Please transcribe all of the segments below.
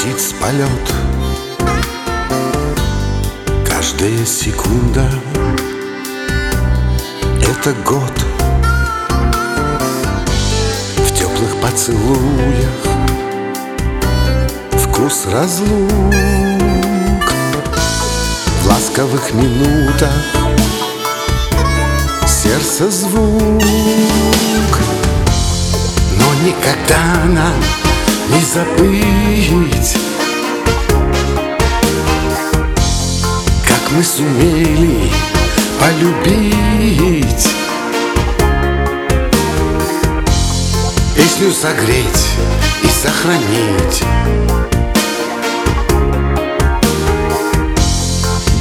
Птиц полет. Каждая секунда Это год. В теплых поцелуях Вкус разлук. В ласковых минутах Сердце звук. Но никогда нам не забыть. Как мы сумели полюбить Песню согреть и сохранить.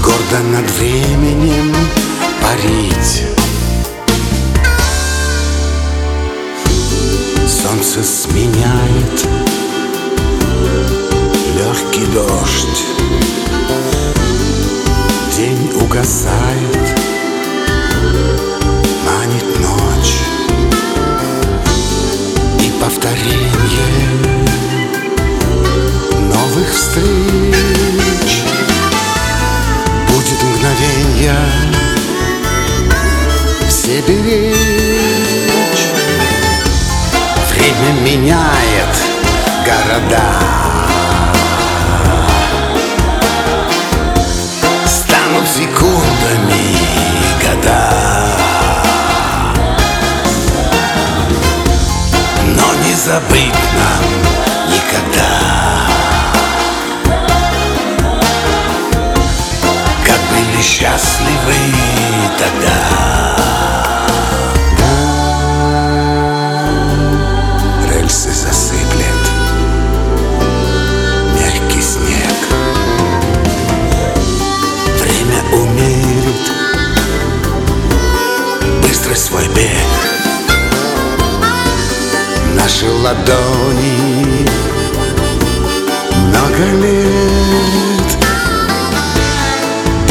Гордо над временем парить. Солнце сменяет легкий дождь. День угасает, манит ночь. И повторение новых встреч. Будет мгновенье все беречь. Время меняет города забыть нам никогда. Как были счастливы тогда Наши ладони. Много лет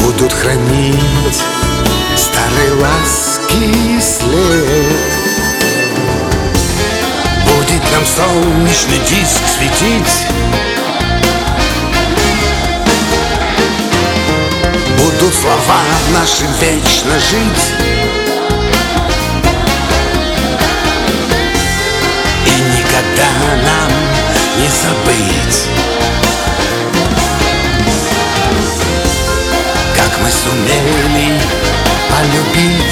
Будут хранить старый ласки след. Будет нам солнечный диск светить. Будут слова наши вечно жить wanna be.